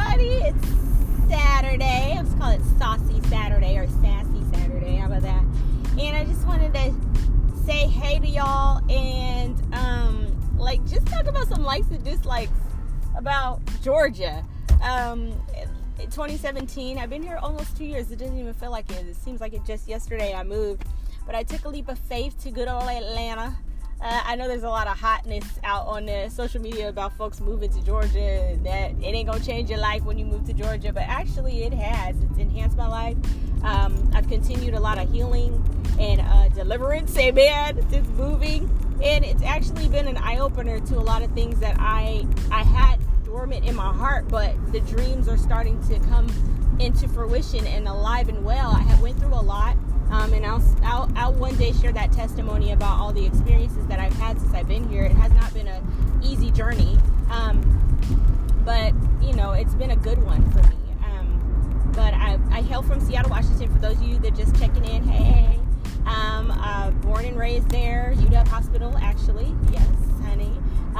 everybody. It's Saturday. Let's call it Saucy Saturday or Sassy Saturday. How about that? And I just wanted to say hey to y'all and um, like just talk about some likes and dislikes about Georgia. Um, 2017. I've been here almost two years. It doesn't even feel like it. It seems like it just yesterday I moved. But I took a leap of faith to good old Atlanta. Uh, I know there's a lot of hotness out on the social media about folks moving to Georgia. That it ain't gonna change your life when you move to Georgia, but actually it has. It's enhanced my life. Um, I've continued a lot of healing and uh, deliverance, amen, since moving, and it's actually been an eye opener to a lot of things that I I had dormant in my heart, but the dreams are starting to come into fruition and alive and well. I have went through a lot. Um, and I'll, I'll, I'll one day share that testimony about all the experiences that I've had since I've been here. It has not been an easy journey, um, but you know it's been a good one for me. Um, but I, I hail from Seattle, Washington. For those of you that just checking in, hey, um, uh, born and raised there, UW Hospital, actually. Yes.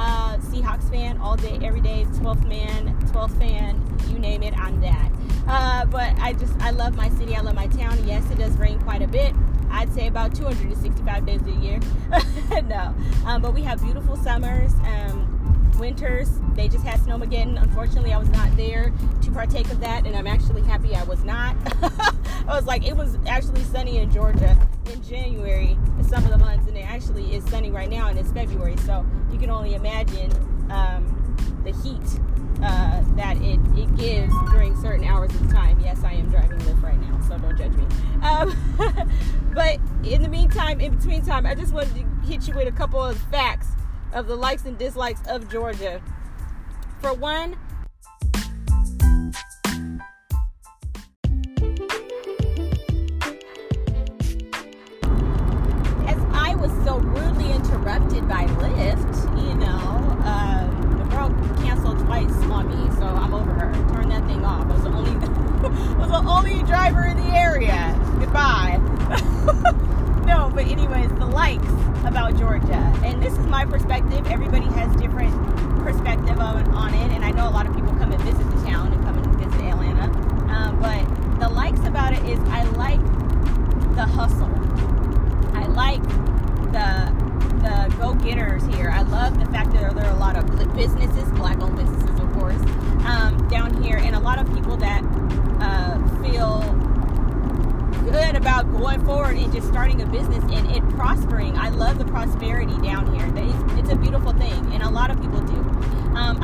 Uh, Seahawks fan all day, every day. 12th man, 12th fan, you name it, I'm that. Uh, but I just, I love my city. I love my town. Yes, it does rain quite a bit. I'd say about 265 days a year. no, um, but we have beautiful summers. Um, winters, they just had snowmageddon. Unfortunately, I was not there to partake of that, and I'm actually happy I was not. I was like, it was actually sunny in Georgia in January, some of the months, and it actually is sunny right now, and it's February, so you can only imagine um, the heat uh, that it, it gives during certain hours of time. Yes, I am driving Lyft right now, so don't judge me. Um, but in the meantime, in between time, I just wanted to hit you with a couple of facts of the likes and dislikes of Georgia. For one,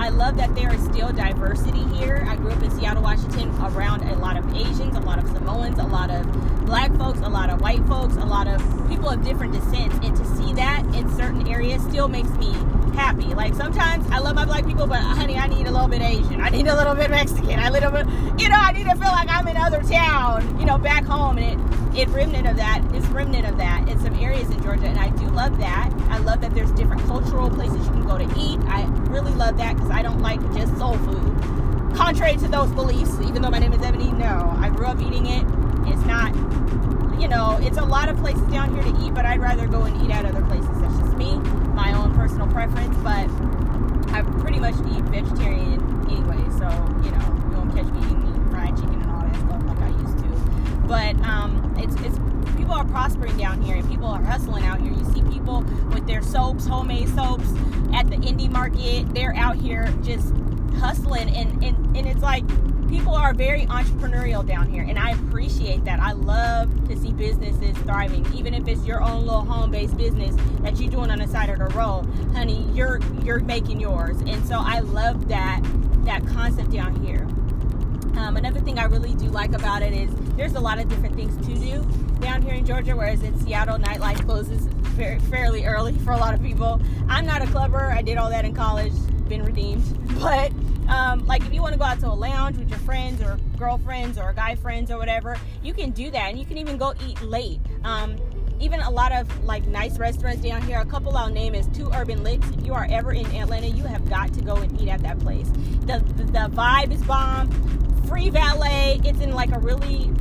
I love that there is still diversity here. I grew up in Seattle, Washington, around a lot of Asians, a lot of Samoans, a lot of black folks, a lot of white folks, a lot of people of different descents, and to see that in certain areas still makes me happy. Like sometimes I love my black people, but honey, I need a little bit Asian. I need a little bit Mexican. I little bit, you know, I need to feel like I'm in other town, you know, back home. And it, it remnant of that, it's remnant of that in some areas in Georgia, and I do love that. I love that there's different cultural places you can go to eat. I really love that because I don't like just soul food. Contrary to those beliefs, even though my name is Ebony, no, I grew up eating it. It's not, you know, it's a lot of places down here to eat, but I'd rather go and eat at other places. That's just me, my own personal preference. But I pretty much eat vegetarian anyway, so you know, you won't catch me eating fried chicken and all that stuff like I used to. But um, it's it's people are prospering down here and people are hustling out here. You see people with their soaps, homemade soaps at the indie market. They're out here just hustling and, and, and it's like people are very entrepreneurial down here and I appreciate that. I love to see businesses thriving. Even if it's your own little home-based business that you're doing on the side of the road, honey, you're you're making yours. And so I love that that concept down here. Um, another thing I really do like about it is there's a lot of different things to do down here in Georgia, whereas in Seattle, nightlife closes very, fairly early for a lot of people. I'm not a clubber. I did all that in college, been redeemed. But um, like if you want to go out to a lounge with your friends or girlfriends or guy friends or whatever, you can do that, and you can even go eat late. Um, even a lot of like nice restaurants down here. A couple I'll name is Two Urban Licks. If you are ever in Atlanta, you have got to go and eat at that place. The the, the vibe is bomb. Free valet. It's in like a really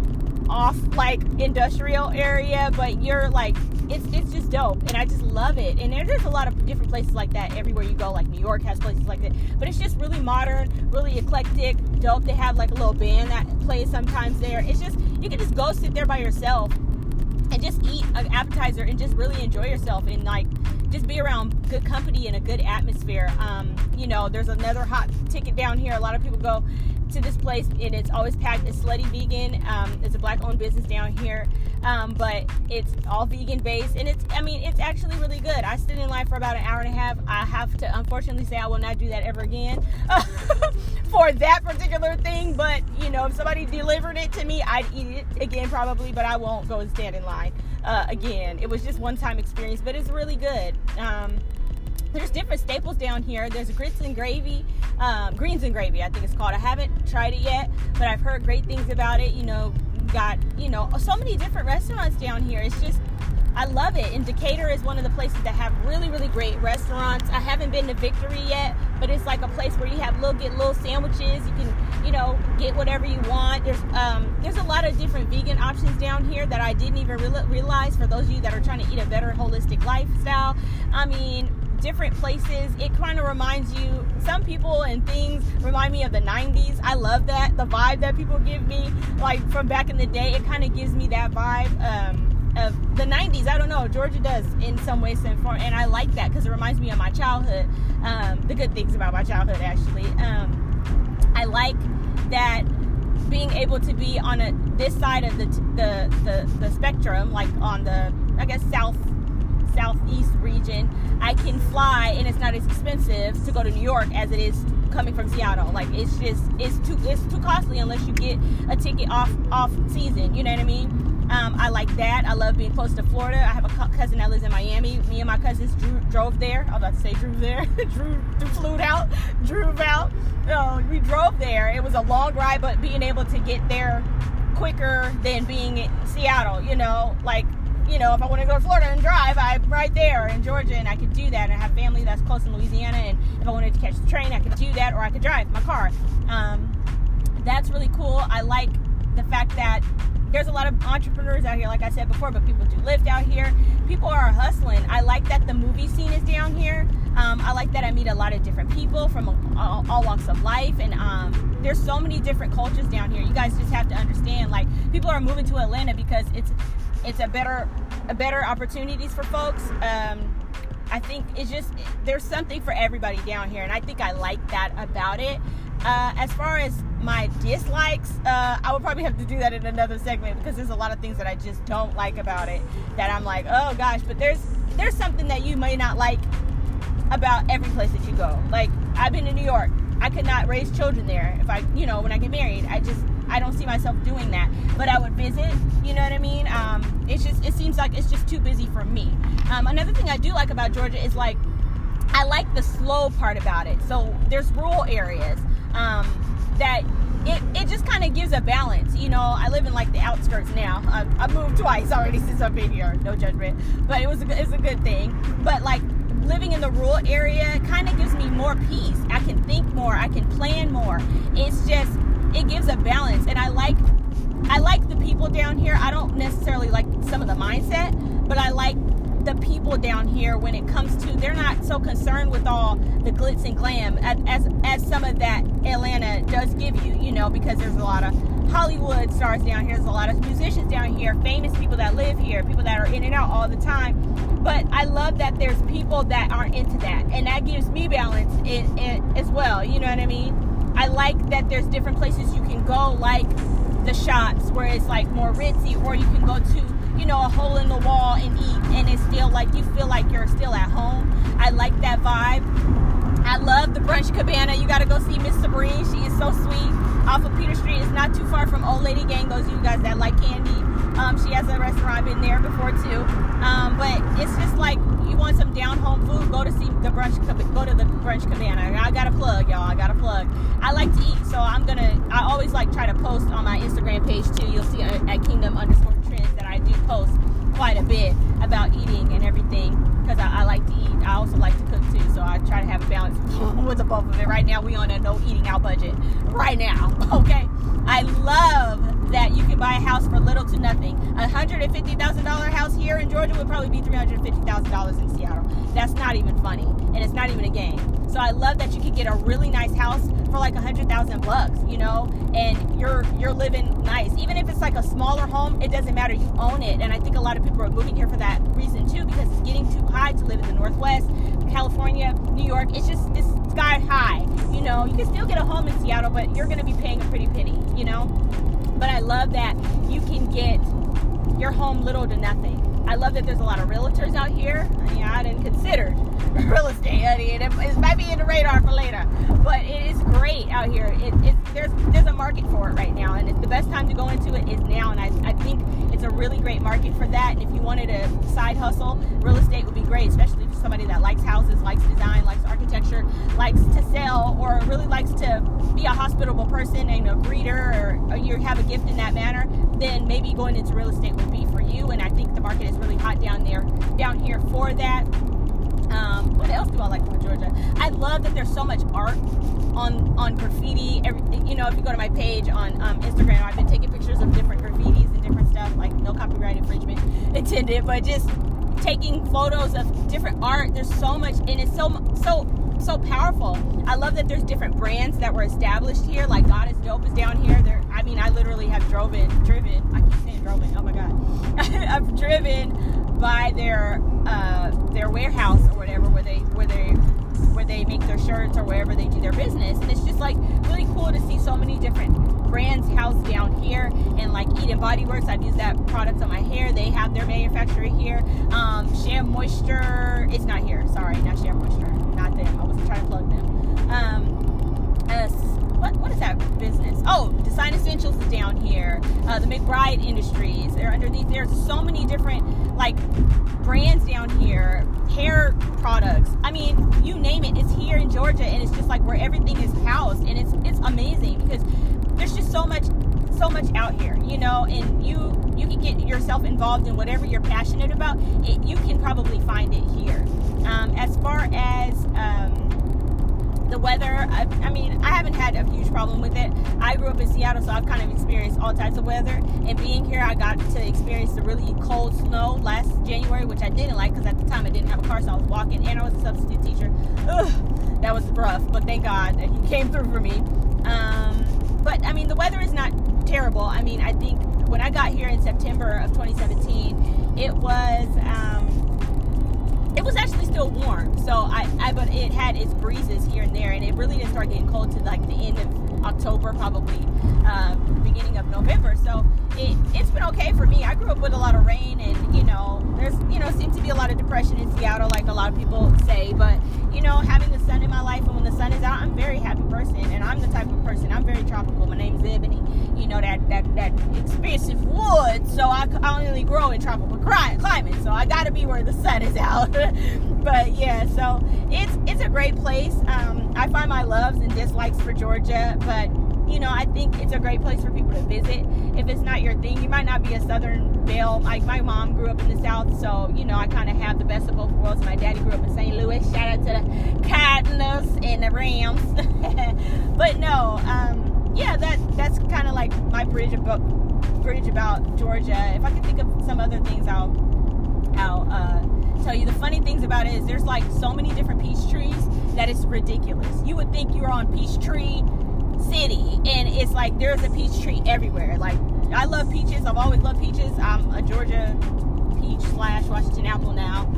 off like industrial area, but you're like it's it's just dope and I just love it. And there's a lot of different places like that everywhere you go. Like New York has places like that, but it's just really modern, really eclectic, dope. They have like a little band that plays sometimes there. It's just you can just go sit there by yourself and just eat an appetizer and just really enjoy yourself and like just be around good company and a good atmosphere. Um, you know, there's another hot ticket down here. A lot of people go to this place and it's always packed. It's Slutty Vegan. Um, it's a black owned business down here, um, but it's all vegan based and it's, I mean, it's actually really good. I stood in line for about an hour and a half. I have to unfortunately say I will not do that ever again for that particular thing, but you know, if somebody delivered it to me, I'd eat it again probably, but I won't go and stand in line uh, again. It was just one time experience, but it's really good. Um, there's different staples down here. There's grits and gravy, um, greens and gravy, I think it's called. I haven't tried it yet, but I've heard great things about it. You know, got you know so many different restaurants down here. It's just I love it. And Decatur is one of the places that have really, really great restaurants. I haven't been to Victory yet, but it's like a place where you have little get little sandwiches. You can, you know, get whatever you want. There's um, there's a lot of different vegan options down here that I didn't even realize. For those of you that are trying to eat a better holistic lifestyle, I mean, different places. It kind of reminds you, some people and things remind me of the 90s. I love that. The vibe that people give me, like from back in the day, it kind of gives me that vibe um, of the 90s. I don't know. Georgia does in some ways and form. And I like that because it reminds me of my childhood. Um, the good things about my childhood, actually. Um, I like that being able to be on a this side of the the the, the spectrum, like on the I guess south southeast region, I can fly and it's not as expensive to go to New York as it is coming from Seattle. Like it's just it's too it's too costly unless you get a ticket off off season. You know what I mean? Um, I like that. I love being close to Florida. I have a cousin that lives in Miami. Me and my cousins drew, drove there. I was about to say drew there. drew, flew out. Drove out. Uh, we drove there. It was a long ride, but being able to get there quicker than being in Seattle, you know, like you know, if I want to go to Florida and drive, I'm right there in Georgia and I could do that. And I have family that's close in Louisiana. And if I wanted to catch the train, I could do that or I could drive my car. Um, that's really cool. I like the fact that there's a lot of entrepreneurs out here, like I said before, but people do Lyft out here. People are hustling. I like that the movie scene is down here. Um, I like that I meet a lot of different people from all, all walks of life, and um, there's so many different cultures down here. You guys just have to understand. Like people are moving to Atlanta because it's it's a better a better opportunities for folks. Um, I think it's just there's something for everybody down here, and I think I like that about it. Uh, as far as my dislikes, uh, I would probably have to do that in another segment because there's a lot of things that I just don't like about it. That I'm like, oh gosh, but there's there's something that you may not like about every place that you go. Like I've been to New York, I could not raise children there. If I, you know, when I get married, I just I don't see myself doing that. But I would visit, you know what I mean? Um, it's just, it seems like it's just too busy for me. Um, another thing I do like about Georgia is like, I like the slow part about it. So there's rural areas um, that it, it just kind of gives a balance. You know, I live in like the outskirts now. I, I moved twice already since I've been here. No judgment, but it was a, it's a good thing. But like living in the rural area kind of gives me more peace. I can think more. I can plan more. It's just it gives a balance and I like I like the people down here. I don't necessarily like some of the mindset, but I like the people down here when it comes to they're not so concerned with all the glitz and glam as as, some of that Atlanta does give you, you know, because there's a lot of Hollywood stars down here. There's a lot of musicians down here, famous people that live here, people that are in and out all the time. But I love that there's people that aren't into that, and that gives me balance as well. You know what I mean? I like that there's different places you can go, like the shops where it's like more ritzy, or you can go to, you know, a hole in the wall and eat, and it's still like you feel like you're still at home. I like that vibe. I love the brunch cabana. You got to go see Miss Sabrine. She is so sweet. Off of Peter Street. It's not too far from Old Lady Gang. Those you guys that like Kandi. Um, she has a restaurant. I've been there before too. Um, but it's just like you want some down home food, go to see the brunch. Go to the brunch cabana. I got a plug, y'all. I got a plug. I like to eat, so I'm gonna. I always like try to post on my Instagram page too. You'll see uh, at Kingdom underscore Trends that I do post quite a bit about eating and everything because I, I like to eat. I also like to cook too so I try to have a balance with the both of it. Right now, we on a no eating out budget. Right now, okay. I love that you can buy a house for little to nothing. A hundred and fifty thousand dollar house here in Georgia would probably be three hundred fifty thousand dollars in Seattle. That's not even funny, and it's not even a game. So I love that you can get a really nice house for like a hundred thousand bucks, you know, and you're you're living nice. Even if it's like a smaller home, it doesn't matter. You own it, and I think a lot of people are moving here for that reason too, because it's getting too high to live in the Northwest, California, New York. It's just it's sky high. You know, you can still get a home in Seattle, but you're going to be paying a pretty penny. You know, but I love that you can get your home little to nothing. I love that there's a lot of realtors out here. I I didn't consider real estate. I mean, it, it might be in the radar for later, but it is great out here. It, it, there's there's a market for it right now, and the best time to go into it is now. And I, I think it's a really great market for that. And if you wanted a side hustle, real estate would be great, especially for somebody that likes houses, likes design, likes architecture, likes to sell, or really likes to be a hospitable person and a greeter, or, or you have a gift in that manner. Then maybe going into real estate would be you. And I think the market is really hot down there, down here for that. Um, what else do I like from Georgia? I love that there's so much art on on graffiti. Everything, you know, if you go to my page on um, Instagram, I've been taking pictures of different graffitis and different stuff, like no copyright infringement intended, but just taking photos of different art. There's so much, and it's so so so powerful. I love that there's different brands that were established here. Like God is Dope is down here. There, I mean, I literally have driven, driven. I keep saying driven. Oh my God, I've driven by their uh, their warehouse or whatever, where they where they where they make their shirts or wherever they do their business, and it's just like really cool to see so many different brands housed down here. And like Eden Body Works, I've used that product on my hair. They have their manufacturer here. Um, Shea Moisture, it's not here. Sorry, not Shea Moisture, not them. I wasn't trying to plug them. Um, uh, what what is that business? Oh, Design Essentials is down here. Uh, the McBride Industries, they're underneath. There's so many different like brands down here, hair products. I mean, you name it, it's here in Georgia, and it's just like where everything is housed, and it's it's amazing because there's just so much so much out here, you know, and you you can get yourself involved in whatever you're passionate about. It, you can probably find it here. Um, as far as um, the weather, I, I, mean, I haven't had a huge problem with it. I grew up in Seattle, so I've kind of experienced all types of weather. And being here, I got to experience the really cold snow last January, which I didn't like because at the time I didn't have a car, so I was walking, and I was a substitute teacher. Ugh, that was rough, but thank God that He came through for me. Um, but I mean, the weather is not terrible. I mean, I think when I got here in September of 2017, it was. Um, it was actually still warm. So I, I, but it had its breezes here and there, and it really didn't start getting cold to like the end of October, probably uh, beginning of November. So it, it's been okay for me. I grew up with a lot of rain, and you know, there's you know seems to be a lot of depression in Seattle, like a lot of people say. But you know, having the sun in my life, and when the sun is out, I'm a very happy person, and I'm the type of person. I'm very tropical. My name's Ebony. You know that that that expensive wood, so I, I only grow in tropical climate. So I got to be where the sun is out. but yeah, so it's it's a great place. Um, I find my loves and dislikes for Georgia, but you know, I think it's a great place for people to visit. If it's not your thing, you might not be a Southern belle. Like my mom grew up in the South, so you know, I kind of have the best of both worlds. My daddy grew up in St. Louis. Shout out to the Cardinals and the Rams. but no, um, yeah, that that's kind of like my bridge about bridge about Georgia. If I can think of some other things, I'll I'll uh, tell you. The funny things about it is there's like so many different peach trees that it's ridiculous. You would think you were on Peachtree City, and it's like there's a peach tree everywhere. Like I love peaches. I've always loved peaches. I'm a Georgia peach slash Washington apple now,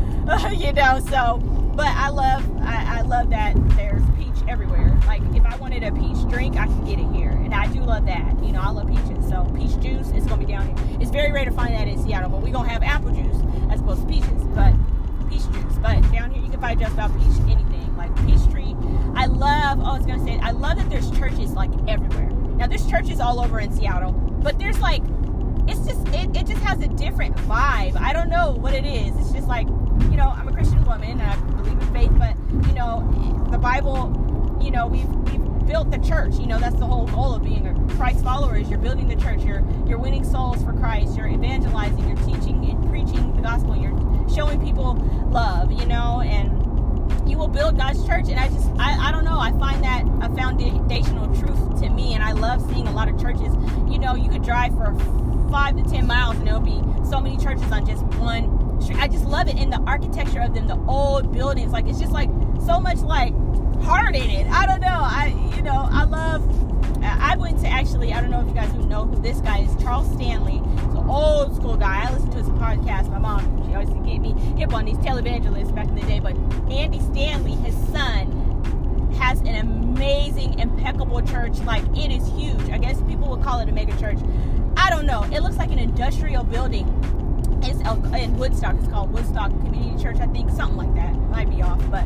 you know. So, but I love I, I love that there's peach everywhere. Like if I wanted a peach drink, I can get it here, and I do love that. You know, I love peaches. So peach juice is gonna be down here. It's very rare to find that in Seattle, but we're gonna have apple juice as opposed to peaches. But peach juice. But down here you can find just about peach anything like peach. I love. Oh, I was gonna say I love that there's churches like everywhere. Now there's churches all over in Seattle, but there's like it's just it, it just has a different vibe. I don't know what it is. It's just like you know I'm a Christian woman and I believe in faith, but you know the Bible. You know we've we've built the church. You know that's the whole goal of being a Christ follower is you're building the church. You're you're winning souls for Christ. You're evangelizing. You're teaching and preaching the gospel. You're showing people love, you know, and you will build God's church. And I just, I, I don't know. I find that a foundational truth to me. And I love seeing a lot of churches. You know, you could drive for five to ten miles and there'll be so many churches on just one street. I just love it. And the architecture of them, the old buildings, like it's just like so much like heart in it. I don't know. I, you know, I love. Uh, I went to actually, I don't know if you guys know who this guy is, Charles Stanley. He's an old school guy. I listened to his podcast. My mom, she always gave me hip on these televangelists back in the day. But Andy Stanley, his son, has an amazing, impeccable church. Like, it is huge. I guess people would call it a mega church. I don't know. It looks like an industrial building. It's in Woodstock. It's called Woodstock Community Church, I think. Something like that. Might be off. But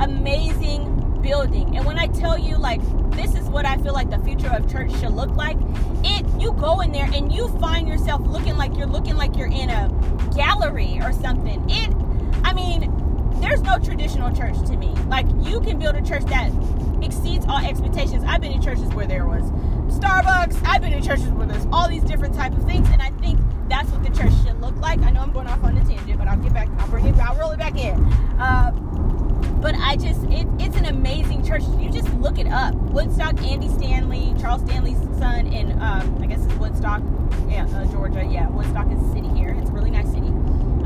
amazing building. And when I tell you, like, this is what I feel like the future of church should look like, it you go in there and you find yourself looking like you're looking like you're in a gallery or something. It, I mean, there's no traditional church to me. Like, you can build a church that exceeds all expectations. I've been in churches where there was Starbucks. I've been in churches where there's all these different type of things, and I think that's what the church should look like. I know I'm going off on a tangent, but I'll get back. I'll bring it. I'll roll it back in. Uh, but I just, it, it's an amazing church. You just look it up. Woodstock, Andy Stanley, Charles Stanley's son in, um, I guess it's Woodstock, yeah, uh, Georgia. Yeah, Woodstock is a city here. It's a really nice city.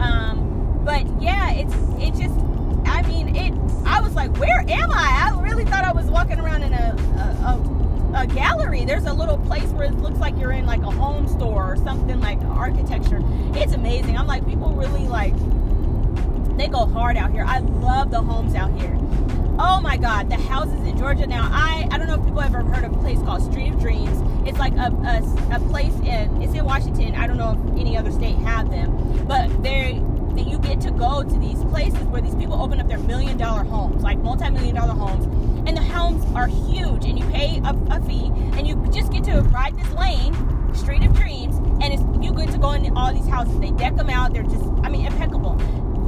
Um, but yeah, it's, it just, I mean, it, I was like, where am I? I really thought I was walking around in a, a, a, a gallery. There's a little place where it looks like you're in like a home store or something like architecture. It's amazing. I'm like, people really like, they go hard out here. I love the homes out here. Oh my God, the houses in Georgia now. I I don't know if people ever heard of a place called Street of Dreams. It's like a, a, a place in it's in Washington. I don't know if any other state have them, but they that you get to go to these places where these people open up their million dollar homes, like multi million dollar homes, and the homes are huge, and you pay a, a fee, and you just get to ride this lane, Street of Dreams, and it's you get to go in all these houses. They deck them out. They're just I mean impeccable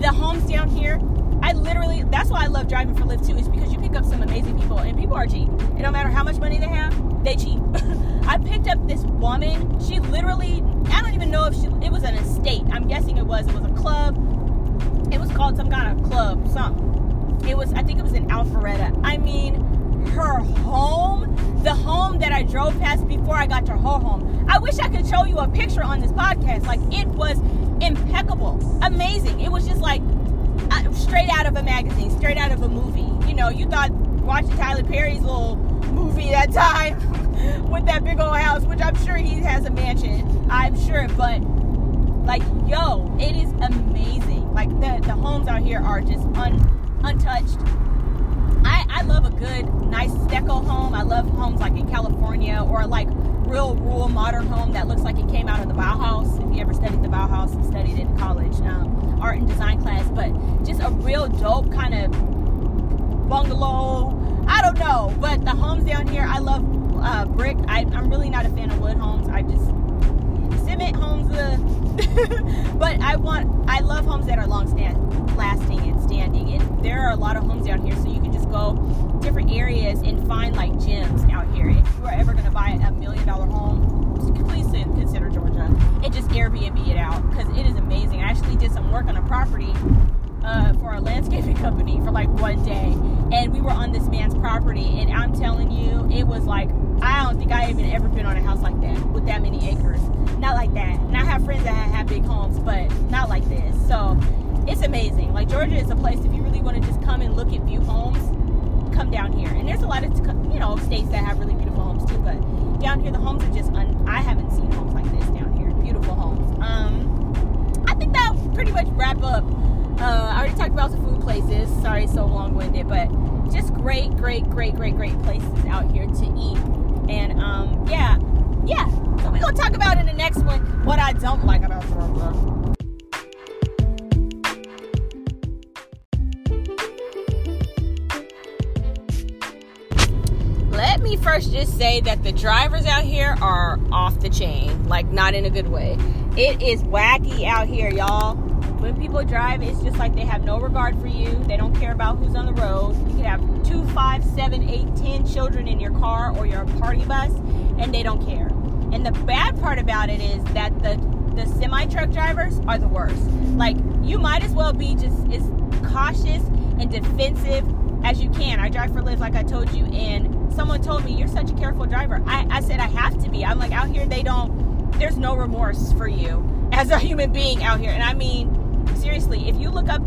the homes down here, I literally, that's why I love driving for Lyft too, is because you pick up some amazing people, and people are cheap. It don't matter how much money they have, they cheap. I picked up this woman. She literally, I don't even know if she, it was an estate. I'm guessing it was. It was a club. It was called some kind of club, something. It was, I think it was in Alpharetta. I mean, her home, the home that I drove past before I got to her home. I wish I could show you a picture on this podcast. Like, it was impeccable, amazing. It was just like uh, straight out of a magazine, straight out of a movie. You know, you thought watching Tyler Perry's little movie that time with that big old house, which I'm sure he has a mansion. I'm sure, but like, yo, it is amazing. Like the the homes out here are just un, untouched. I, I love a good, nice deco home. I love homes like in California or like real rural modern home that looks like it came out of the Bauhaus. If you ever studied the Bauhaus and studied in college, um, art and design class, but just a real dope kind of bungalow. I don't know, but the homes down here, I love uh, brick. I, am really not a fan of wood homes. I just cement homes, uh, but I want, I love homes that are long stand, lasting and standing. And there are a lot of homes down here, so you can go different areas and find like gems out here. If you are ever going to buy a million dollar home, please consider Georgia and just Airbnb it out because it is amazing. I actually did some work on a property uh, for a landscaping company for like one day, and we were on this man's property, and I'm telling you, it was like I don't think I even ever been on a house like that with that many acres. Not like that. And I have friends that have big homes, but not like this. So it's amazing. Like Georgia is a place if you really want to just come and look at view homes, come down here. And there's a lot of you know states that have really beautiful homes too, but down here the homes are just un- I haven't seen homes like this down here. Beautiful homes. Um, I think that pretty much wrap up. Uh, I already talked about the food places. Sorry, so long-winded, but just great, great, great, great, great places out here to eat. And um, yeah, yeah. So we're gonna talk about in the next one what I don't like about Georgia. First just say that the drivers out here are off the chain, like not in a good way. It is wacky out here, y'all. When people drive, it's just like they have no regard for you. They don't care about who's on the road. You can have two, five, seven, eight, ten children in your car or your party bus, and they don't care. And the bad part about it is that the the semi truck drivers are the worst. Like you might as well be just as cautious and defensive as you can. I drive for Lyft, like I told you, and someone told me, You're such a careful driver. I, I said, I have to be. I'm like, out here, they don't, there's no remorse for you as a human being out here. And I mean, seriously, if you look up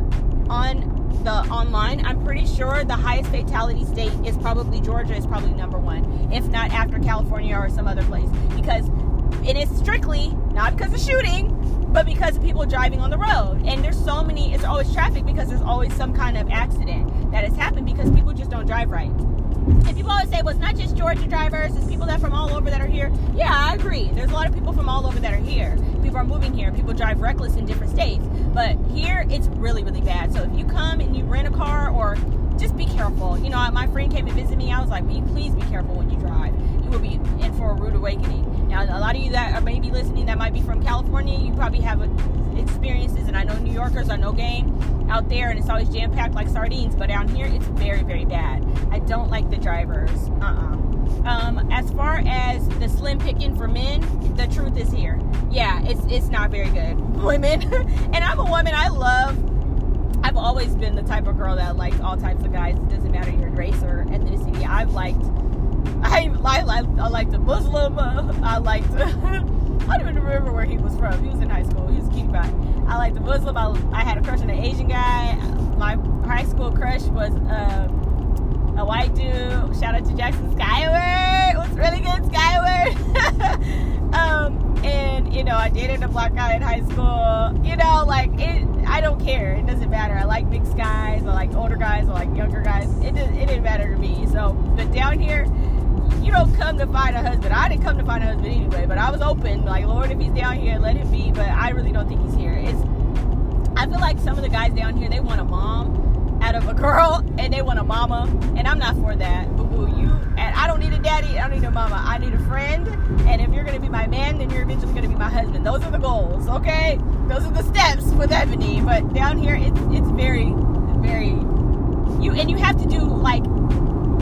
on the online, I'm pretty sure the highest fatality state is probably Georgia is probably number one, if not after California or some other place. Because it is strictly not because of shooting, but because of people driving on the road. And there's so many, it's always traffic because there's always some kind of accident that has happened because people just don't drive right. And people always say, well, it's not just Georgia drivers, it's people that from all over that are here. Yeah, I agree. There's a lot of people from all over that are here. People are moving here. People drive reckless in different states. But here, it's really, really bad. So if you come and you rent a car or just be careful. You know, my friend came and visited me. I was like, please be careful when you drive? You will be in for a rude awakening. Now, a lot of you that are maybe listening that might be from California, you probably have experiences, and I know New Yorkers are no game out there, and it's always jam packed like sardines. But down here, it's very, very bad. I don't like the drivers. Uh uh-uh. Um, as far as the slim picking for men, the truth is here. Yeah, it's it's not very good. Women, and I'm a woman. I love. I've always been the type of girl that likes all types of guys. It doesn't matter your race or ethnicity. I've liked I, I, I, liked a Muslim. Uh, I liked. I don't even remember where he was from. He was in high school. He was a guy. I liked the Muslim. I, I had a crush on an Asian guy. My high school crush was uh, a white dude. Shout out to Jackson Skyward. It was really good, Skyward. um, and you know, I dated a black guy in high school. You know, like it. I don't care. It doesn't matter. I like mixed guys. I like older guys. I like younger guys. It, it didn't matter to me. So, but down here you don't come to find a husband. I didn't come to find a husband anyway, but I was open, like, Lord, if he's down here, let him be. But I really don't think he's here. It's I feel like some of the guys down here, they want a mom out of a girl and they want a mama. And I'm not for that. Boo boo, you and I don't need a daddy, I don't need a mama. I need a friend. And if you're gonna be my man, then you're eventually gonna be my husband. Those are the goals, okay? Those are the steps with Ebony. But down here it's it's very, very you and you have to do like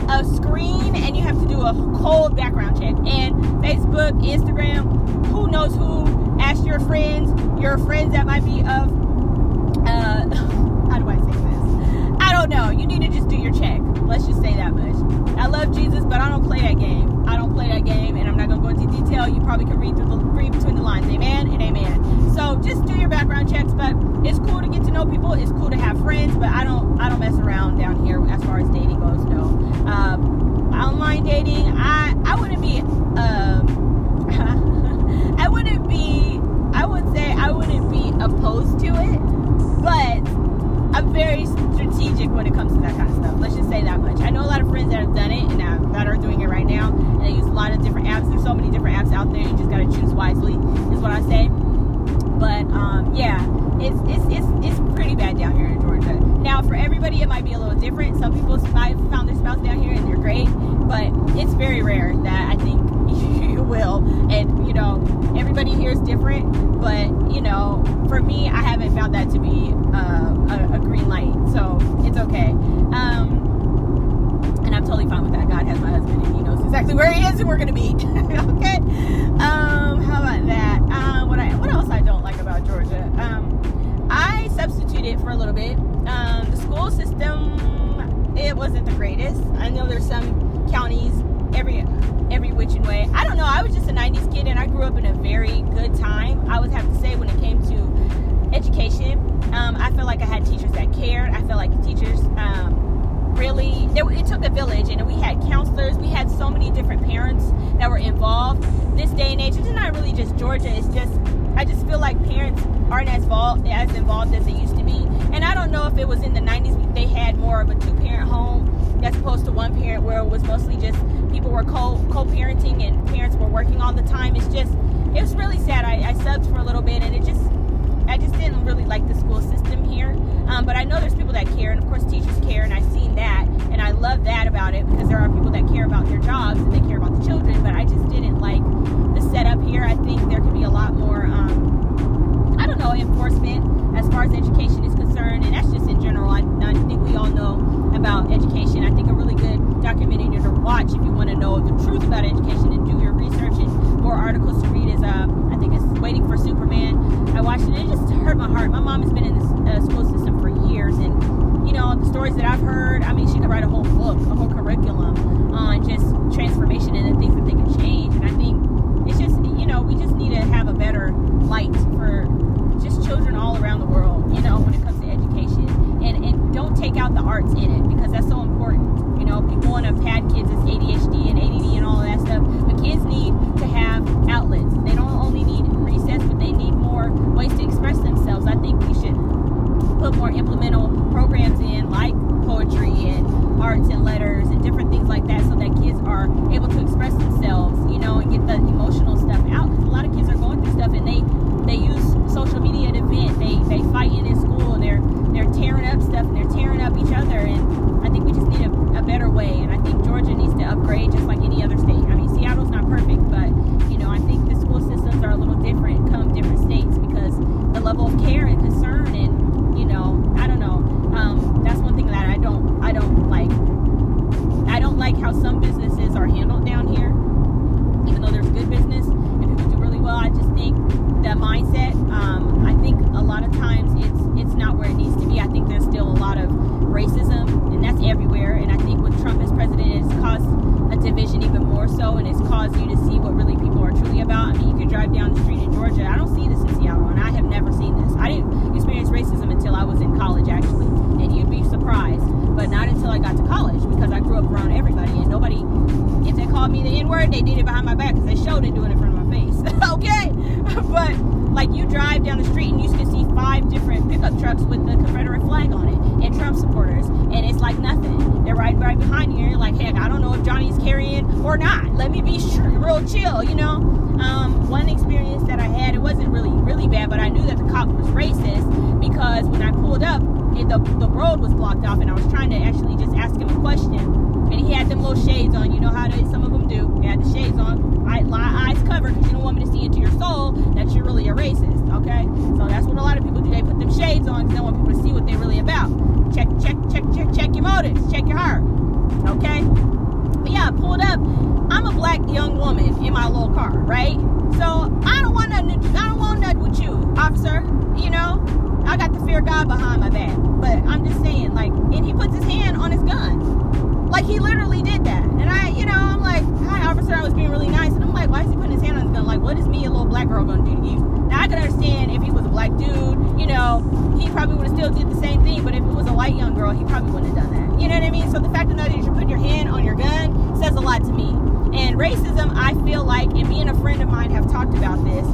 a screen and you have to do a cold background check. And Facebook, Instagram, who knows who, ask your friends, your friends that might be of, uh, how do I say this? I don't know. You need to just do your check. Let's just say that much. I love Jesus, but I don't play that game. I don't play that game, and I'm not going to go into detail. You probably can read through the read between the lines. Amen and amen. So just do your background checks, but it's cool to get to know people. It's cool to have friends, but I don't I don't mess around down here as far as dating goes. No, um, online dating. I I wouldn't be. Um, I wouldn't be. I would say I wouldn't be opposed to it, but I'm very strategic when it comes to that kind of stuff. Let's just say that much. I know a lot of friends that have done it and that are doing it right now, and they use a lot of different apps. There's so many different apps out there. You just gotta choose wisely, is what I say. But um, yeah, it's, it's it's it's pretty bad down here in Georgia. Now, for everybody, it might be a little different. Some people have found their spouse down here and they're great, but it's very rare that I think you will. And you know, everybody here is different, but you know, for me, I haven't found that to be uh, a, a, green light, so it's okay. Um, and I'm totally fine with that. God has my husband, and He knows exactly where He is, and we're gonna meet. okay. Um, how about that? Um, what I what else I don't like about Georgia? Um, I substituted for a little bit. Um, the school system, it wasn't the greatest. I know there's some counties every every which way. I don't know. I was just a 90s kid and I grew up in a very good time. I would have to say when it came to education, um, I felt like I had teachers that cared. I felt like teachers um, really, it took a village and we had counselors. We had so many different parents that were involved. This day and age, it's not really just Georgia. It's just, I just feel like parents aren't as involved, as involved as they used to be. And I don't know if it was in the 90s, they had more of a two parent home as opposed to one parent where it was mostly just people were co co-parenting and parents were working all the time. It's just it was really sad. I, I subbed for a little bit and it just I just didn't really like the school system here. Um, but I know there's people that care, and of course teachers that I've heard. I mean, she could write a whole book, a whole curriculum on just transformation and the things that they could change. And I think it's just, you know, we just need to have a better light for just children all around the world, you know, when it comes to education. And, and don't take out the arts in it because that's so important. You know, people want to pad kids as ADHD and ADD and all that stuff. But kids need to have outlets. They don't only need recess, but they need more ways to express themselves. I think we should put more implemental programs in like arts and letters and different things like that, so that kids are able to express themselves, you know, and get the emotional stuff out. Because a lot of kids are going through stuff and they they use social media to vent. They they fight in in school and they're they're tearing up stuff and they're tearing up each other. And I think we just need a, a better way. And I think Georgia needs to upgrade just like any other state. I mean, Seattle's not perfect, but you know, I think the school systems are a little different come different states because the level of care and concern and you know, I don't know. Um, that's one thing that I don't I don't like. I don't like how some businesses are handled down here, even though there's good business and people do really well. I just think the mindset. Um, I think a lot of times it's it's not where it needs to be. I think there's still a lot of racism, and that's everywhere. And I think with Trump as president, it's caused a division even more so, and it's caused you to see what really people are truly about. I mean, you could drive down the street in Georgia. I don't see this in Seattle, and I have never seen this. I didn't experience racism until I was in college, actually, and you'd be surprised. But not until I got to college because I grew up around everybody, and nobody, if they called me the N word, they did it behind my back because they showed it doing it in front of my face. okay, but like you drive down the street and you can see five different pickup trucks with the Confederate flag on it and Trump supporters, and it's like nothing. They're right right behind you, and you're like, heck, I don't know if Johnny's carrying or not. Let me be real chill, you know. Um, one experience that I had, it wasn't really really bad, but I knew that the cop was racist because when I pulled up, it, the the road was blocked off, and I was trying to actually just ask him a question, he had them little shades on. You know how they, some of them do. They had the shades on, I, eyes covered because you don't want me to see into your soul that you're really a racist. Okay, so that's what a lot of people do. They put them shades on because they want people to see what they're really about. Check, check, check, check, check your motives. Check your heart. Okay. But yeah, I pulled up. I'm a black young woman in my little car, right? So I don't want nothing. I don't want nothing with you, officer. You know, I got the fear of God behind my back. But I'm just saying, like, and he puts his hand on his gun. Like he literally did that. And I, you know, I'm like, hi officer, I was being really nice. And I'm like, why is he putting his hand on his gun? Like, what is me, a little black girl, gonna do to you? Now I can understand if he was a black dude, you know, he probably would have still did the same thing. But if it was a white young girl, he probably wouldn't have done that. You know what I mean? So the fact of matter is you're putting your hand on your gun says a lot to me. And racism, I feel like, and me and a friend of mine have talked about this,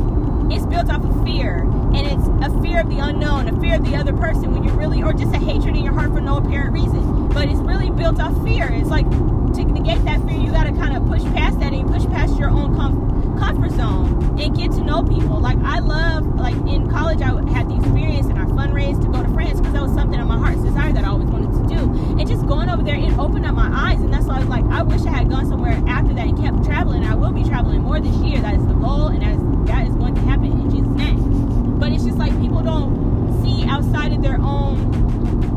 it's built off of fear. And it's a fear of the unknown, a fear of the other person when you really, or just a hatred in your heart for no apparent reason. But it's really built off fear. It's like to negate that fear, you got to kind of push past that and push past your own com- comfort zone and get to know people. Like, I love, like, in college, I had the experience and I fundraised to go to France because that was something on my heart's desire that I always wanted to do. And just going over there, it opened up my eyes. And that's why I was like, I wish I had gone somewhere after that and kept traveling. I will be traveling more this year. That is the goal, and that is, going to happen in Jesus' name. But it's just like people don't see outside of their own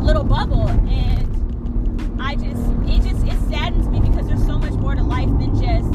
little bubble. And I just, it just, it saddens me because there's so much more to life than just,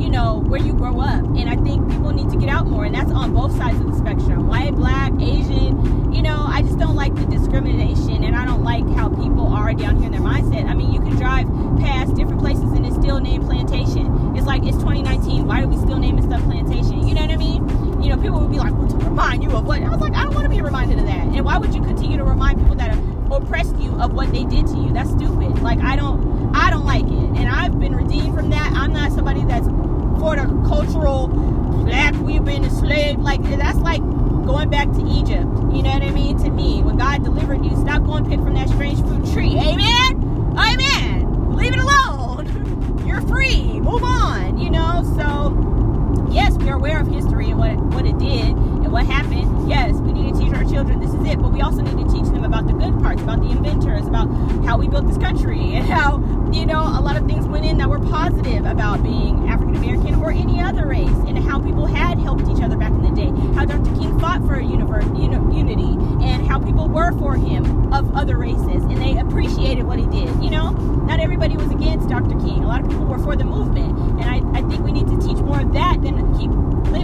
you know, where you grow up. And I think people need to get out more. And that's on both sides of the spectrum white, black, Asian. You know, I just don't like the discrimination. And I don't like how people are down here in their mindset. I mean, you can drive past different places and it's still named Plantation. It's like, it's 2019. Why are we still naming stuff Plantation? You know what I mean? You know, people would be like, well, to remind you of what? I was like, I don't want to be reminded of that. And why would you continue to remind people that oppressed you of what they did to you? That's stupid. Like, I don't, I don't like it. And I've been redeemed from that. I'm not somebody that's for the cultural black, we've been enslaved. Like, that's like going back to Egypt. You know what I mean? To me, when God delivered you, stop going pick from that strange fruit tree. Amen? Amen. Leave it alone. You're free. Move on. You know, so yes, we are aware of history and what what it did and what happened. Yes, we need to teach our children this is it, we also need to teach them about the good parts, about the inventors, about how we built this country, and how you know a lot of things went in that were positive about being African American or any other race, and how people had helped each other back in the day. How Dr. King fought for universe, unity, and how people were for him of other races, and they appreciated what he did. You know, not everybody was against Dr. King. A lot of people were for the movement, and I, I think we need to teach more of that than keep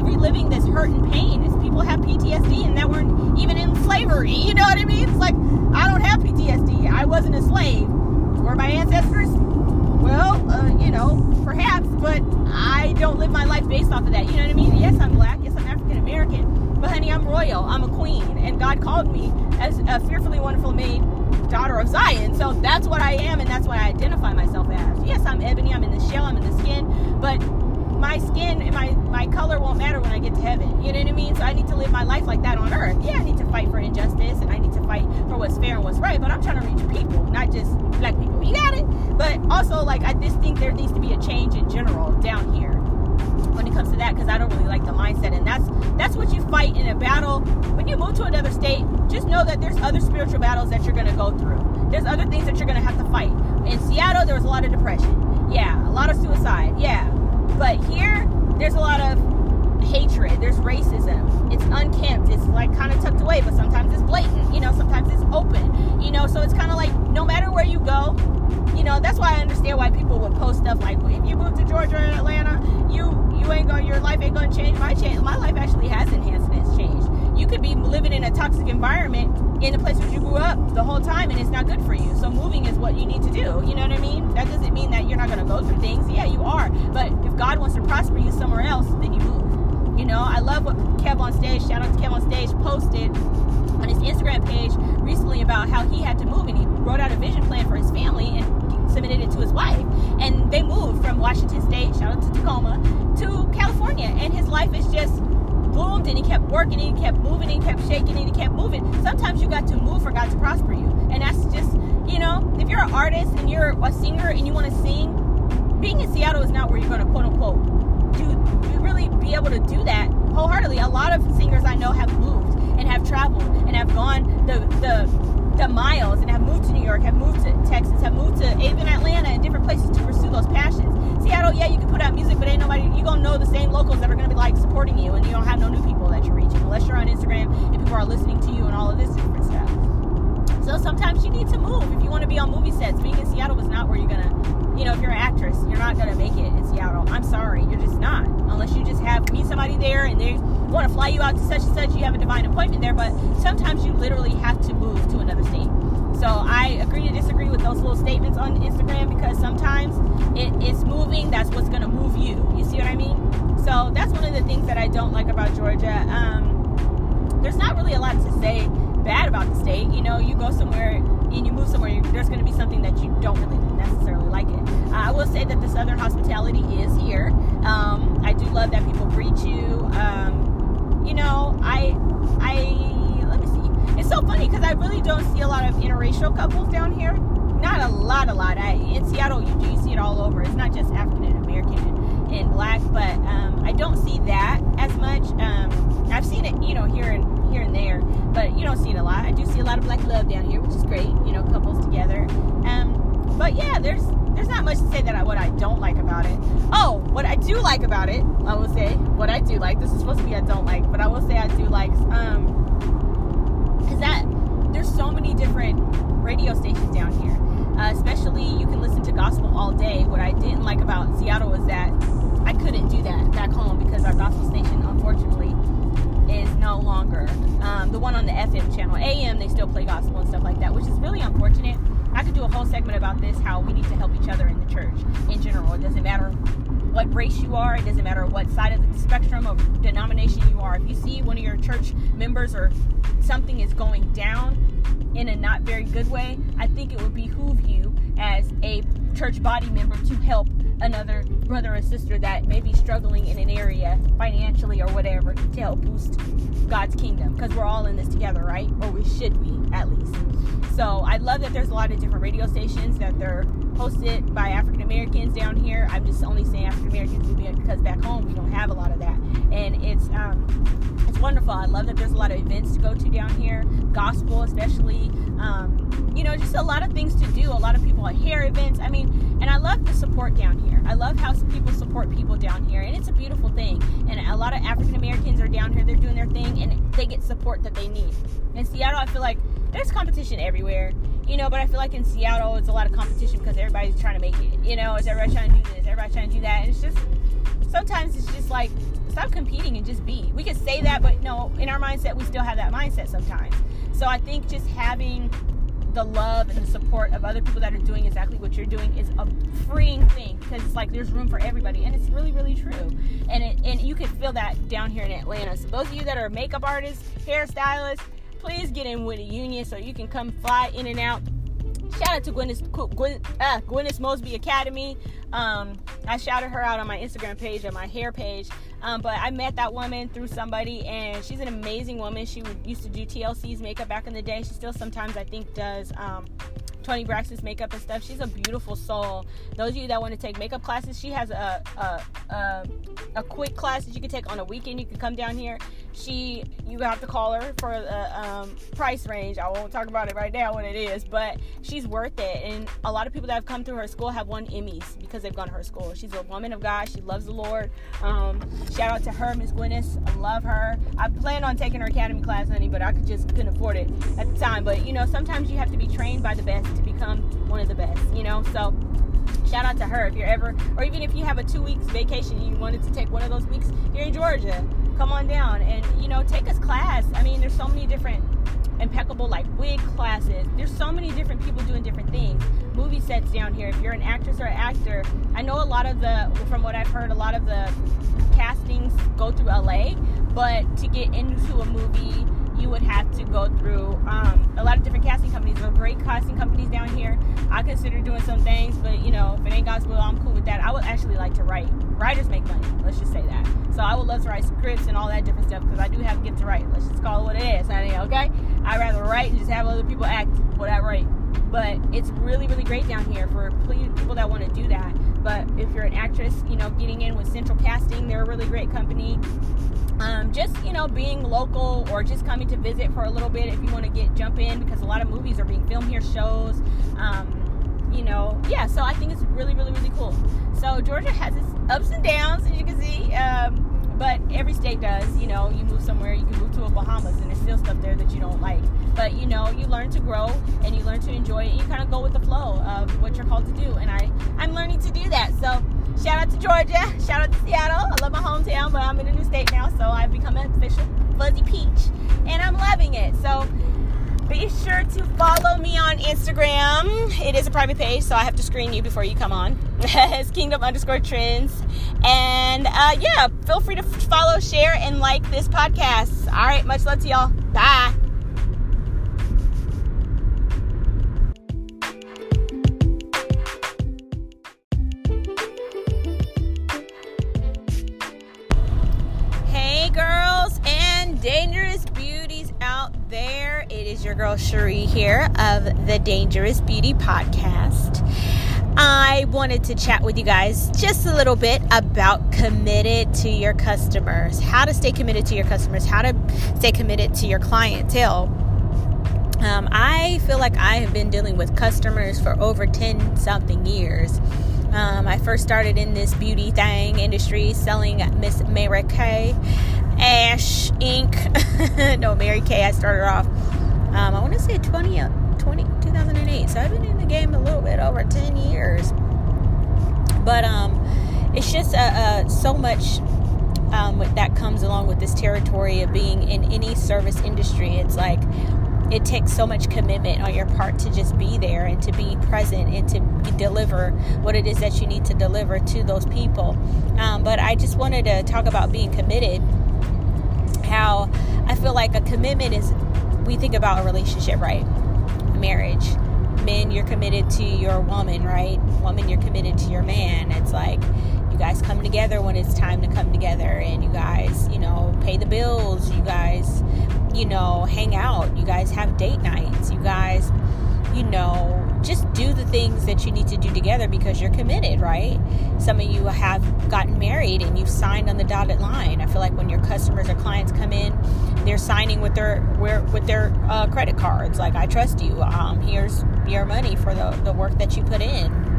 reliving this hurt and pain. As people have PTSD and that weren't even in slavery. You know what I mean? It's like I don't have PTSD. I wasn't a slave. Were my ancestors? Well, uh, you know, perhaps, but I don't live my life based off of that. You know what I mean? Yes, I'm black. Yes, I'm African American. But honey, I'm royal. I'm a queen, and God called me as a fearfully wonderful made daughter of Zion. So that's what I am, and that's what I identify myself as. Yes, I'm ebony, I'm in the shell, I'm in the skin, but my skin and my, my color won't matter when I get to heaven. You know what I mean? So I need to live my life like that on earth. Yeah, I need to fight for injustice and I need to fight for what's fair and what's right, but I'm trying to reach people, not just black people. You got it? But also, like, I just think there needs to be a change in general down here when it comes to that because I don't really like the mindset and that's that's what you fight in a battle when you move to another state just know that there's other spiritual battles that you're going to go through there's other things that you're going to have to fight in Seattle there was a lot of depression yeah a lot of suicide yeah but here, there's a lot of hatred. There's racism. It's unkempt. It's like kind of tucked away, but sometimes it's blatant. You know, sometimes it's open. You know, so it's kind of like no matter where you go, you know, that's why I understand why people would post stuff like, if you move to Georgia or Atlanta, you you ain't going, your life ain't to change. My change, my life actually has enhanced and it's changed. You could be living in a toxic environment in a place where up the whole time, and it's not good for you. So moving is what you need to do. You know what I mean? That doesn't mean that you're not going to go through things. Yeah, you are. But if God wants to prosper you somewhere else, then you move. You know, I love what KevOnStage, shout out to KevOnStage, posted on his Instagram page recently about how he had to move and he wrote out a vision plan for his family and submitted it to his wife. And they moved from Washington State, shout out to Tacoma, to California. And his life is just boomed and he kept working and he kept moving and he kept shaking and he kept moving. Sometimes you got to move for God to prosper you. And that's just, you know, if you're an artist and you're a singer and you want to sing, being in Seattle is not where you're going to quote unquote do, do really be able to do that wholeheartedly. A lot of singers I know have moved and have traveled and have gone the the the miles and have moved to New York, have moved to Texas, have moved to even Atlanta and different places to pursue those passions. Seattle, yeah, you can put out music, but ain't nobody you gonna know the same locals that are gonna be like supporting you, and you don't have no new people that you're reaching unless you're on Instagram and people are listening to you and all of this different stuff. So sometimes you need to move if you want to be on movie sets. Being in Seattle was not where you're gonna, you know, if you're an actress, you're not gonna make it in Seattle. I'm sorry, you're just not unless you just have meet somebody there and they want to fly you out to such and such. You have a divine appointment there, but sometimes you literally have to move to another state. So I agree to disagree with those little statements on Instagram because sometimes it, it's moving. That's what's gonna move you. You see what I mean? So that's one of the things that I don't like about Georgia. Um, there's not really a lot to say bad about the state. You know, you go somewhere and you move somewhere, there's going to be something that you don't really necessarily like it. Uh, I will say that the Southern hospitality is here. Um, I do love that people greet you. Um, you know, I, I, so funny because I really don't see a lot of interracial couples down here. Not a lot, a lot. I, in Seattle, you do see it all over. It's not just African and American and, and black, but um, I don't see that as much. Um, I've seen it, you know, here and here and there, but you don't see it a lot. I do see a lot of black love down here, which is great. You know, couples together. Um, but yeah, there's there's not much to say that I, what I don't like about it. Oh, what I do like about it, I will say what I do like. This is supposed to be I don't like, but I will say I do like. Um, is that there's so many different radio stations down here. Uh, especially, you can listen to gospel all day. What I didn't like about Seattle was that I couldn't do that back home because our gospel station, unfortunately, is no longer. Um, the one on the FM channel, AM, they still play gospel and stuff like that, which is really unfortunate. I could do a whole segment about this how we need to help each other in the church in general. It doesn't matter what race you are, it doesn't matter what side of the spectrum of denomination you are. If you see one of your church members or something is going down in a not very good way, I think it would behoove you as a church body member to help another brother or sister that may be struggling in an area financially or whatever to help boost God's kingdom because we're all in this together, right? Or we should be at least. So I love that there's a lot of different radio stations that they're hosted by African Americans down here. I'm just only saying African Americans because back home we don't have a lot of that, and it's um, it's wonderful. I love that there's a lot of events to go to down here, gospel especially. Um, you know, just a lot of things to do. A lot of people at hair events. I mean, and I love the support down here. I love how people support people down here, and it's a beautiful thing. And a lot of African Americans are down here; they're doing their thing, and they get support that they need. In Seattle, I feel like there's competition everywhere, you know. But I feel like in Seattle, it's a lot of competition because everybody's trying to make it. You know, is everybody trying to do this? Everybody trying to do that? And it's just sometimes it's just like stop competing and just be. We can say that, but no, in our mindset, we still have that mindset sometimes. So I think just having the love and the support of other people that are doing exactly what you're doing is a freeing thing because it's like there's room for everybody and it's really really true and it and you can feel that down here in Atlanta so those of you that are makeup artists hairstylists please get in with a union so you can come fly in and out shout out to Gwyneth, Gwyn, uh, Gwyneth Mosby Academy. Um, I shouted her out on my Instagram page and my hair page. Um, but I met that woman through somebody, and she's an amazing woman. She used to do TLC's makeup back in the day. She still sometimes, I think, does um, Toni Braxton's makeup and stuff. She's a beautiful soul. Those of you that want to take makeup classes, she has a a, a, a quick class that you can take on a weekend. You can come down here. She, you have to call her for the um, price range. I won't talk about it right now what it is, but she's worth it. And a lot of people that have come through her school have won Emmys because they've gone to her school. She's a woman of God. She loves the Lord. Um, shout out to her, Miss Gwyneth. I love her. I planned on taking her academy class, honey, but I could just couldn't afford it at the time. But you know, sometimes you have to be trained by the best to become one of the best, you know? So shout out to her if you're ever, or even if you have a two weeks vacation you wanted to take one of those weeks, you're in Georgia, come on down and, you know, take us class. I mean, there's so many different impeccable like wig classes. There's so many different people doing different things. Movie sets down here. If you're an actress or an actor, I know a lot of the, from what I've heard, a lot of the castings go through LA, but to get into a movie, you would have to go through um, a lot of different casting companies. There are great casting companies down here. I consider doing some things, but you know, if it ain't God's will, I'm cool with that. I would actually like to write. Writers make money. Let's just say that. So I would love to write scripts and all that different stuff because I do have a gift to write. Let's just call it what it is. Okay? I'd rather write and just have other people act what I write. But it's really, really great down here for people that want to do that. But if you're an actress, you know, getting in with Central Casting, they're a really great company um, just you know being local or just coming to visit for a little bit if you want to get jump in because a lot of movies are being filmed here shows um, you know yeah so i think it's really really really cool. So georgia has its ups and downs as you can see um, but every state does you know you move somewhere you can move to a bahamas and there's still stuff there that you don't like. But you know you learn to grow and you learn to enjoy it and you kind of go with the flow of what you're called to do and i i'm learning to do that. So Shout out to Georgia. Shout out to Seattle. I love my hometown, but I'm in a new state now, so I've become an official Fuzzy Peach, and I'm loving it. So be sure to follow me on Instagram. It is a private page, so I have to screen you before you come on. it's Kingdom underscore Trends. And uh, yeah, feel free to follow, share, and like this podcast. All right, much love to y'all. Bye. Girl Sharee here of the Dangerous Beauty Podcast. I wanted to chat with you guys just a little bit about committed to your customers, how to stay committed to your customers, how to stay committed to your clientele. Um, I feel like I have been dealing with customers for over 10 something years. Um, I first started in this beauty thing industry selling Miss Mary Kay Ash Ink. no, Mary Kay. I started off um, I want to say 20, uh, 20, 2008. So I've been in the game a little bit over 10 years. But um, it's just uh, uh, so much um, that comes along with this territory of being in any service industry. It's like it takes so much commitment on your part to just be there and to be present and to deliver what it is that you need to deliver to those people. Um, but I just wanted to talk about being committed. How I feel like a commitment is we think about a relationship, right? Marriage. Men, you're committed to your woman, right? Woman, you're committed to your man. It's like you guys come together when it's time to come together, and you guys, you know, pay the bills. You guys, you know, hang out. You guys have date nights. You guys, you know, just do the things that you need to do together because you're committed, right? Some of you have gotten married and you've signed on the dotted line. I feel like when your customers or clients come in, they're signing with their with their uh, credit cards. Like, I trust you. Um, here's your money for the, the work that you put in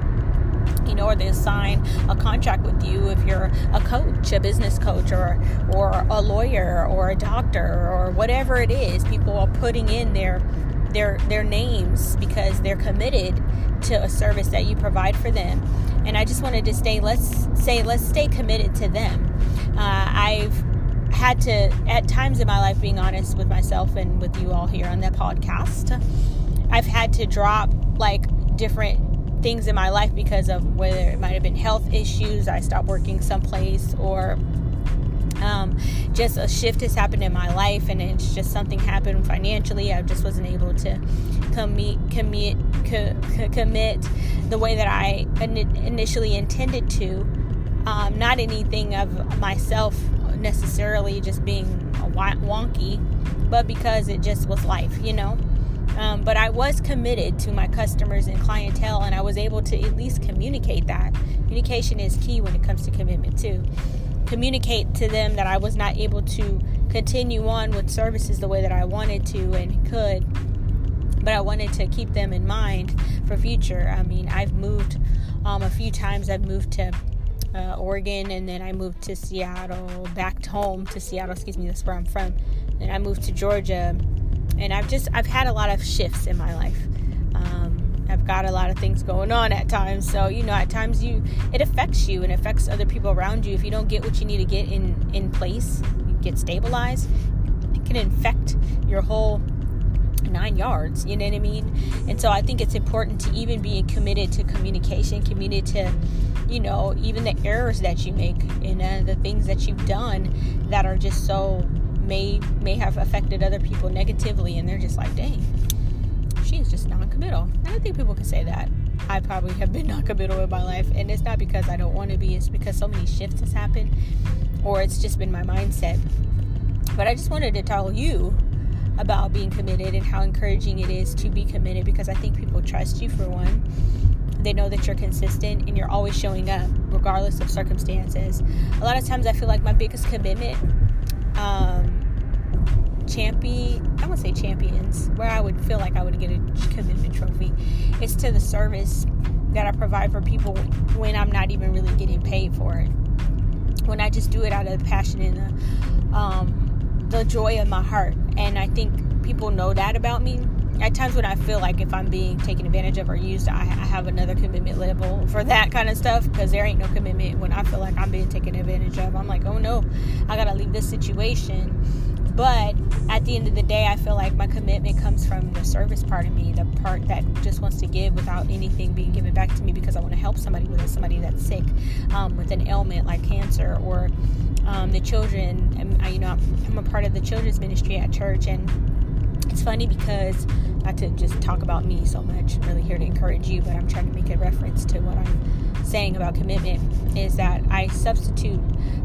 you know, or they sign a contract with you if you're a coach, a business coach, or or a lawyer, or a doctor, or whatever it is. People are putting in their their their names because they're committed to a service that you provide for them. And I just wanted to stay. Let's say let's stay committed to them. Uh, I've had to at times in my life being honest with myself and with you all here on the podcast i've had to drop like different things in my life because of whether it might have been health issues i stopped working someplace or um, just a shift has happened in my life and it's just something happened financially i just wasn't able to commit commit co- co- commit the way that I in- initially intended to. Um, not anything of myself necessarily just being wonky, but because it just was life, you know. Um, but I was committed to my customers and clientele, and I was able to at least communicate that. Communication is key when it comes to commitment, too. Communicate to them that I was not able to continue on with services the way that I wanted to and could, but I wanted to keep them in mind for future. I mean, I've moved um, a few times, I've moved to uh, Oregon, and then I moved to Seattle, back home to Seattle, excuse me, that's where I'm from. And I moved to Georgia and I've just I've had a lot of shifts in my life. Um, I've got a lot of things going on at times, so you know at times you it affects you and affects other people around you. If you don't get what you need to get in in place, you get stabilized. It can infect your whole nine yards. You know what I mean? And so I think it's important to even be committed to communication, committed to you know even the errors that you make and uh, the things that you've done that are just so may may have affected other people negatively and they're just like dang she's just non-committal. And i think people can say that. I probably have been non-committal in my life and it's not because i don't want to be it's because so many shifts has happened or it's just been my mindset. But i just wanted to tell you about being committed and how encouraging it is to be committed because i think people trust you for one they know that you're consistent and you're always showing up regardless of circumstances a lot of times i feel like my biggest commitment um, champion I won't say champions where I would feel like I would get a commitment trophy. It's to the service that I provide for people when I'm not even really getting paid for it. When I just do it out of passion and the, um, the joy of my heart. And I think people know that about me. At times when I feel like if I'm being taken advantage of or used, I, I have another commitment level for that kind of stuff because there ain't no commitment when I feel like I'm being taken advantage of. I'm like, oh no, I gotta leave this situation but at the end of the day, I feel like my commitment comes from the service part of me, the part that just wants to give without anything being given back to me because I want to help somebody with somebody that's sick um, with an ailment like cancer or um, the children. And, you know, I'm a part of the children's ministry at church, and it's funny because not to just talk about me so much, I'm really here to encourage you, but I'm trying to make a reference to what I'm saying about commitment is that I substitute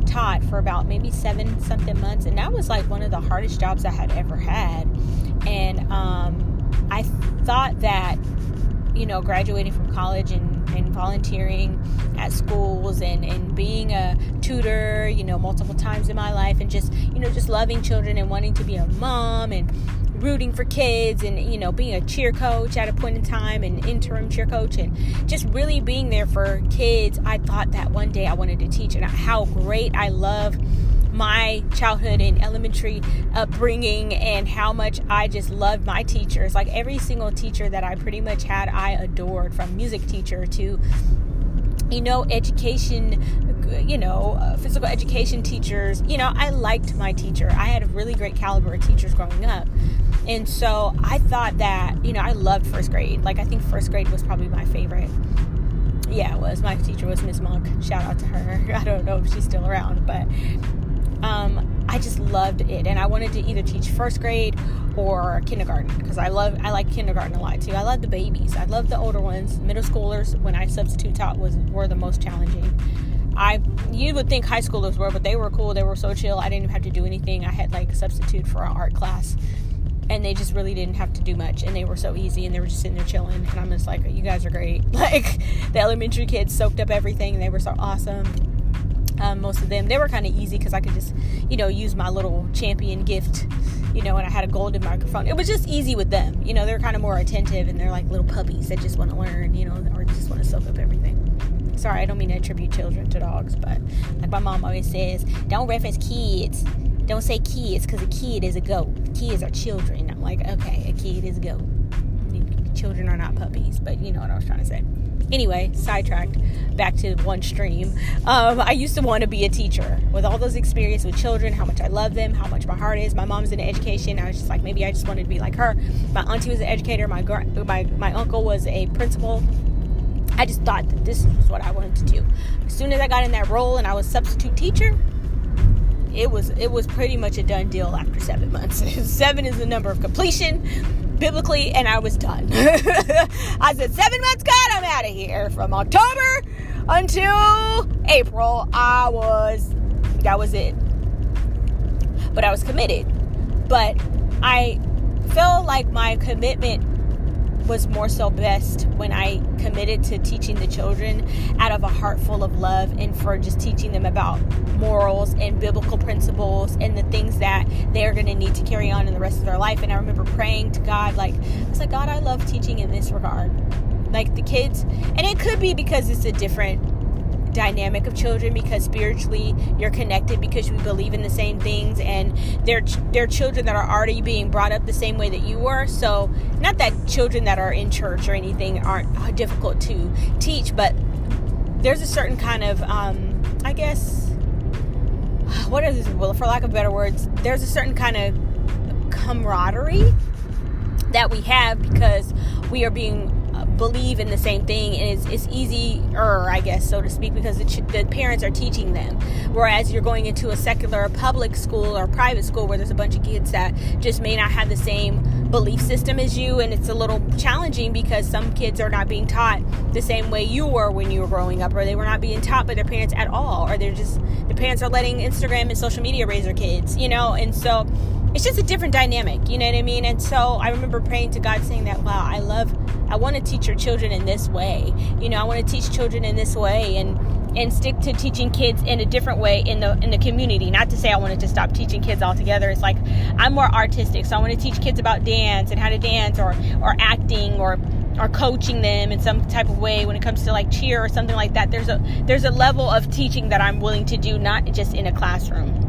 taught for about maybe seven something months, and that was like one of the hardest jobs I had ever had. And um, I thought that, you know, graduating from college and, and volunteering at schools and, and being a tutor, you know, multiple times in my life, and just, you know, just loving children and wanting to be a mom and rooting for kids and you know being a cheer coach at a point in time and interim cheer coach and just really being there for kids i thought that one day i wanted to teach and how great i love my childhood and elementary upbringing and how much I just loved my teachers. Like every single teacher that I pretty much had, I adored from music teacher to you know, education, you know, physical education teachers. You know, I liked my teacher. I had a really great caliber of teachers growing up. And so I thought that, you know, I loved first grade. Like, I think first grade was probably my favorite. Yeah, it was. My teacher was Miss Monk. Shout out to her. I don't know if she's still around, but um, I just loved it. And I wanted to either teach first grade or kindergarten because I love I like kindergarten a lot too. I love the babies. I love the older ones. Middle schoolers when I substitute taught was were the most challenging. I you would think high schoolers were, but they were cool. They were so chill. I didn't even have to do anything. I had like substitute for an art class and they just really didn't have to do much and they were so easy and they were just sitting there chilling and i'm just like you guys are great. Like the elementary kids soaked up everything and they were so awesome. Um, most of them they were kind of easy because i could just you know use my little champion gift you know and i had a golden microphone. It was just easy with them you know they're kind of more attentive and they're like little puppies that just want to learn you know or just want to soak up everything. Sorry i don't mean to attribute children to dogs but like my mom always says don't reference kids don't say kids because a kid is a goat. Kids are children. I'm like, okay, a kid is a goat. Children are not puppies, but you know what I was trying to say. Anyway, sidetracked back to one stream. Um, I used to want to be a teacher with all those experience with children, how much I love them, how much my heart is. My mom's in education. I was just like, maybe I just wanted to be like her. My auntie was an educator. My my my uncle was a principal. I just thought that this was what I wanted to do. As soon as I got in that role and I was substitute teacher, it was it was pretty much a done deal after seven months. seven is the number of completion. biblically, and I was done. I said, seven months, God, I'm out of here. From October until April, I was, that was it. But I was committed. But I felt like my commitment was more so best when I committed to teaching the children out of a heart full of love and for just teaching them about morals and biblical principles and the things that they're going to need to carry on in the rest of their life. And I remember praying to God, like, I was like, God, I love teaching in this regard. Like the kids, and it could be because it's a different dynamic of children because spiritually you're connected because we believe in the same things and they're they're children that are already being brought up the same way that you were. So not that children that are in church or anything aren't difficult to teach but there's a certain kind of um, i guess what is this well for lack of better words there's a certain kind of camaraderie that we have because we are being believe in the same thing and it's, it's easier i guess so to speak because the, ch- the parents are teaching them. Whereas you're going into a secular public school or private school where there's a bunch of kids that just may not have the same belief system as you and it's a little challenging because some kids are not being taught the same way you were when you were growing up or they were not being taught by their parents at all or they're just the parents are letting instagram and social media raise their kids you know? And so it's just a different dynamic, you know what I mean? And so I remember praying to God saying that, wow, I love, I want to teach your children in this way. You know, I want to teach children in this way and and stick to teaching kids in a different way in the in the community. Not to say I wanted to stop teaching kids altogether. It's like I'm more artistic, so I want to teach kids about dance and how to dance or or acting or or coaching them in some type of way when it comes to like cheer or something like that. There's a there's a level of teaching that I'm willing to do, not just in a classroom.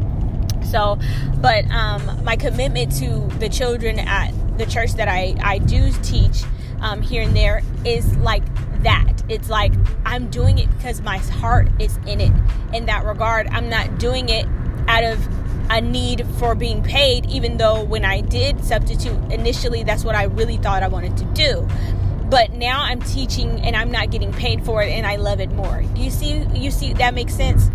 So, but um, my commitment to the children at the church that I, I do teach um, here and there is like that. It's like I'm doing it because my heart is in it in that regard. I'm not doing it out of a need for being paid, even though when I did substitute initially, that's what I really thought I wanted to do. But now I'm teaching and I'm not getting paid for it and I love it more. You see, you see, that makes sense?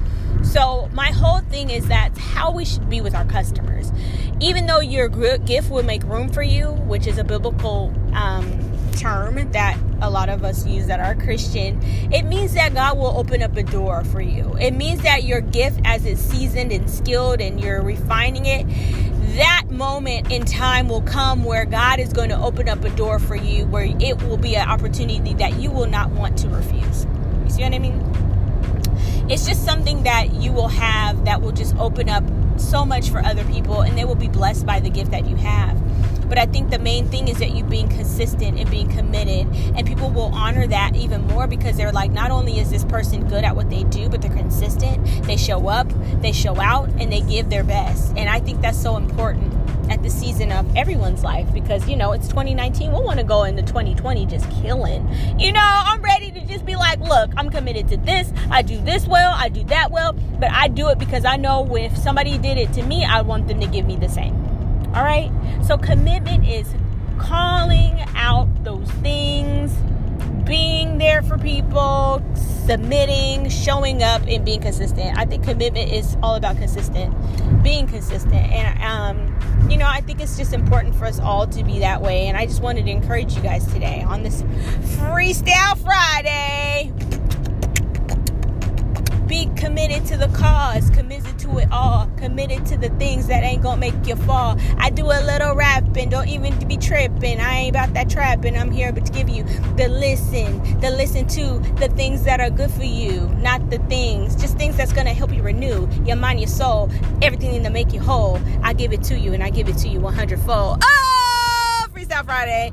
So, my whole thing is that's how we should be with our customers. Even though your gift will make room for you, which is a biblical um, term that a lot of us use that are Christian, it means that God will open up a door for you. It means that your gift, as it's seasoned and skilled and you're refining it, that moment in time will come where God is going to open up a door for you where it will be an opportunity that you will not want to refuse. You see what I mean? It's just something that you will have that will just open up so much for other people and they will be blessed by the gift that you have. But I think the main thing is that you being consistent and being committed, and people will honor that even more because they're like, not only is this person good at what they do, but they're consistent. They show up, they show out, and they give their best. And I think that's so important at the season of everyone's life because you know it's 2019 we want to go into 2020 just killing. You know i'm ready to just be like look i'm committed to this. I do this well i do that well. But i do it because i know if somebody did it to me i want them to give me the same all right so commitment is calling out those things being there for people, submitting, showing up, and being consistent. I think commitment is all about consistent, being consistent. And, um, you know, I think it's just important for us all to be that way. And I just wanted to encourage you guys today on this Freestyle Friday be committed to the cause, committed to it all, committed to the things that ain't gonna make you fall. I do a little rapping, don't even be tripping. I ain't about that trapping. I'm here to give you the listen, the listen to the things that are good for you, not the things, just things that's gonna help you renew your mind, your soul, everything to make you whole. I give it to you and I give it to you 100 fold. Oh, Freestyle Friday.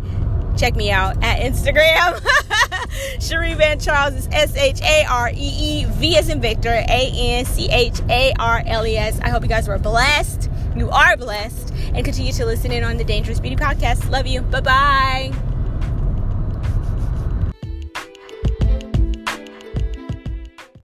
Check me out at Instagram. Sharee Van Charles is S H A R E E V as in Victor, A N C H A R L E S. I hope you guys were blessed. You are blessed. And continue to listen in on the Dangerous Beauty Podcast. Love you. Bye bye.